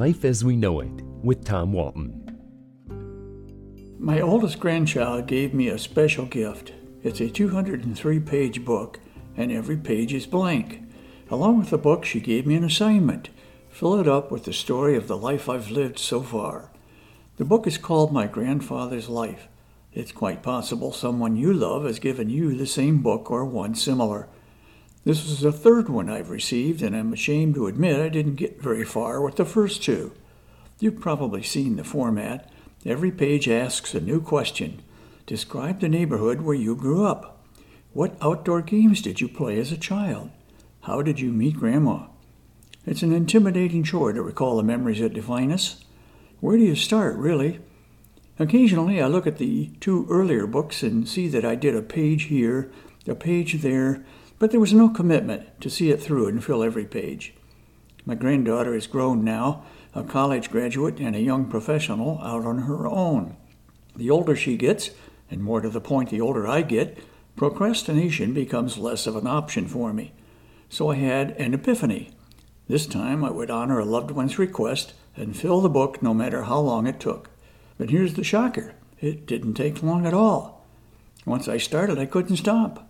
Life as We Know It with Tom Walton. My oldest grandchild gave me a special gift. It's a 203 page book, and every page is blank. Along with the book, she gave me an assignment fill it up with the story of the life I've lived so far. The book is called My Grandfather's Life. It's quite possible someone you love has given you the same book or one similar. This is the third one I've received, and I'm ashamed to admit I didn't get very far with the first two. You've probably seen the format. Every page asks a new question. Describe the neighborhood where you grew up. What outdoor games did you play as a child? How did you meet Grandma? It's an intimidating chore to recall the memories that define us. Where do you start, really? Occasionally, I look at the two earlier books and see that I did a page here, a page there, but there was no commitment to see it through and fill every page. My granddaughter is grown now, a college graduate and a young professional out on her own. The older she gets, and more to the point, the older I get, procrastination becomes less of an option for me. So I had an epiphany. This time I would honor a loved one's request and fill the book no matter how long it took. But here's the shocker it didn't take long at all. Once I started, I couldn't stop.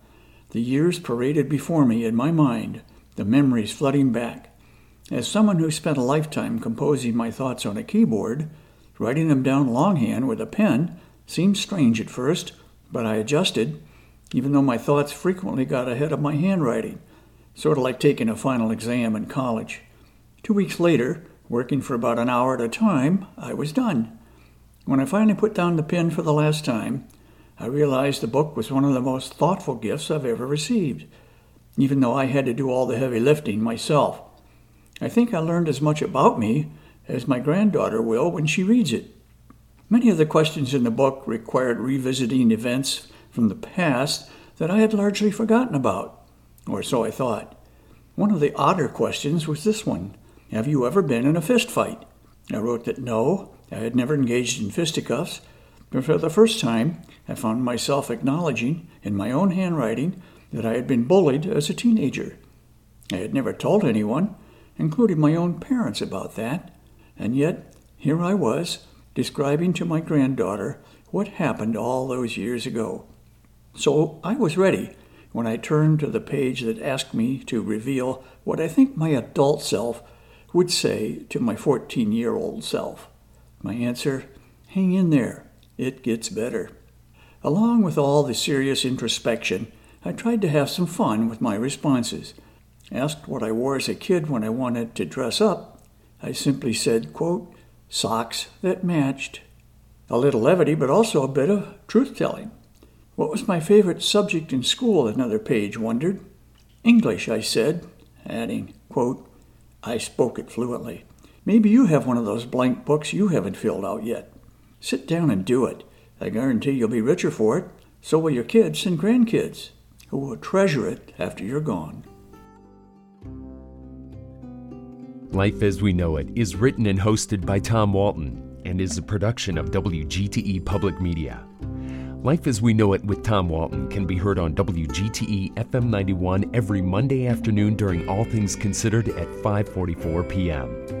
The years paraded before me in my mind, the memories flooding back. As someone who spent a lifetime composing my thoughts on a keyboard, writing them down longhand with a pen seemed strange at first, but I adjusted, even though my thoughts frequently got ahead of my handwriting, sort of like taking a final exam in college. Two weeks later, working for about an hour at a time, I was done. When I finally put down the pen for the last time, I realized the book was one of the most thoughtful gifts I've ever received, even though I had to do all the heavy lifting myself. I think I learned as much about me as my granddaughter will when she reads it. Many of the questions in the book required revisiting events from the past that I had largely forgotten about, or so I thought. One of the odder questions was this one Have you ever been in a fist fight? I wrote that no, I had never engaged in fisticuffs, but for the first time, I found myself acknowledging in my own handwriting that I had been bullied as a teenager. I had never told anyone, including my own parents, about that, and yet here I was, describing to my granddaughter what happened all those years ago. So I was ready when I turned to the page that asked me to reveal what I think my adult self would say to my 14 year old self. My answer hang in there. It gets better. Along with all the serious introspection, I tried to have some fun with my responses. Asked what I wore as a kid when I wanted to dress up, I simply said, quote, socks that matched. A little levity, but also a bit of truth telling. What was my favorite subject in school? Another page wondered. English, I said, adding, quote, I spoke it fluently. Maybe you have one of those blank books you haven't filled out yet. Sit down and do it. I guarantee you'll be richer for it. So will your kids and grandkids, who will treasure it after you're gone. Life as We Know It is written and hosted by Tom Walton and is a production of WGTE Public Media. Life as We Know It with Tom Walton can be heard on WGTE FM 91 every Monday afternoon during All Things Considered at 5:44 p.m.